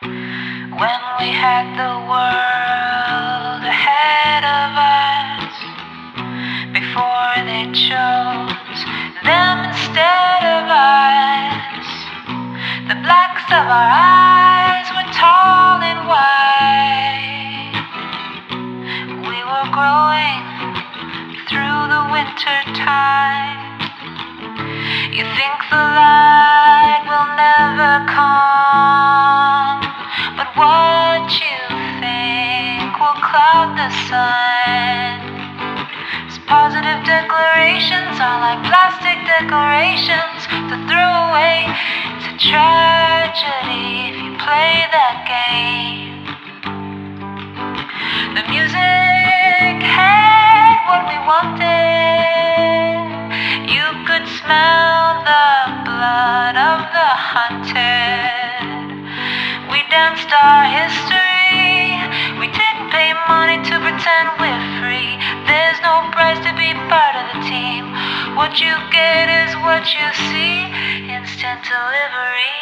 When we had the world ahead of us, before they chose them instead of us, the blacks of our eyes were tall and wide. We were growing through the winter time. You think the light positive declarations are like plastic decorations to throw away. It's a tragedy if you play that game. The music had what we wanted. You could smell the blood of the hunted. We danced our history. We didn't pay money to pretend we're be part of the team. What you get is what you see. Instant delivery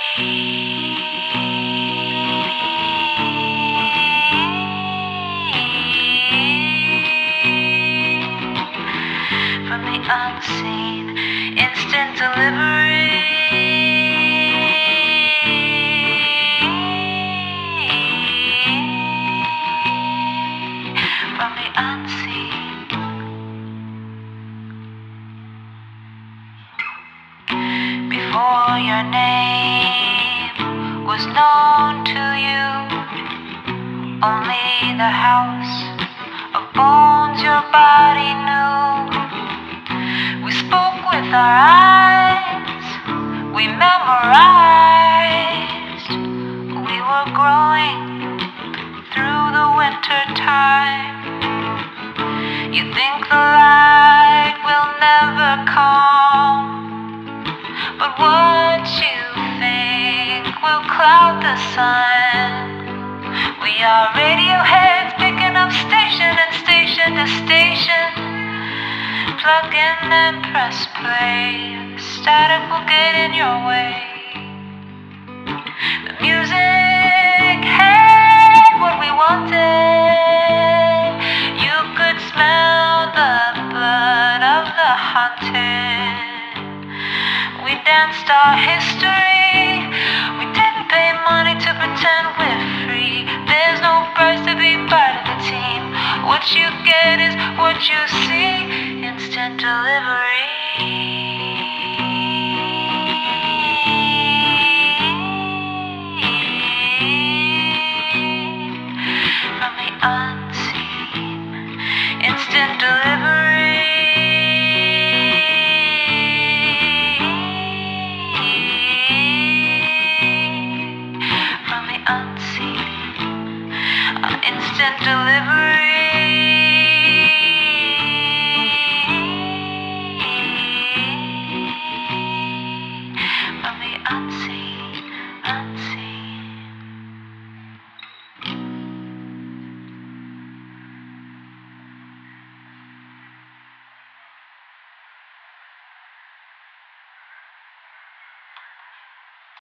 from the unseen. Instant delivery Your name was known to you, only the house of bones your body knew. We spoke with our eyes, we memorized. We were growing through the winter time. You think the light will never come, but what cloud the sun. We are radioheads picking up station and station to station. Plug in and press play. Static will get in your way. The music had what we wanted. You could smell the blood of the hunted. We danced our history. Money to pretend we're free. There's no price to be part of the team. What you get is what you see. Instant delivery instant delivery.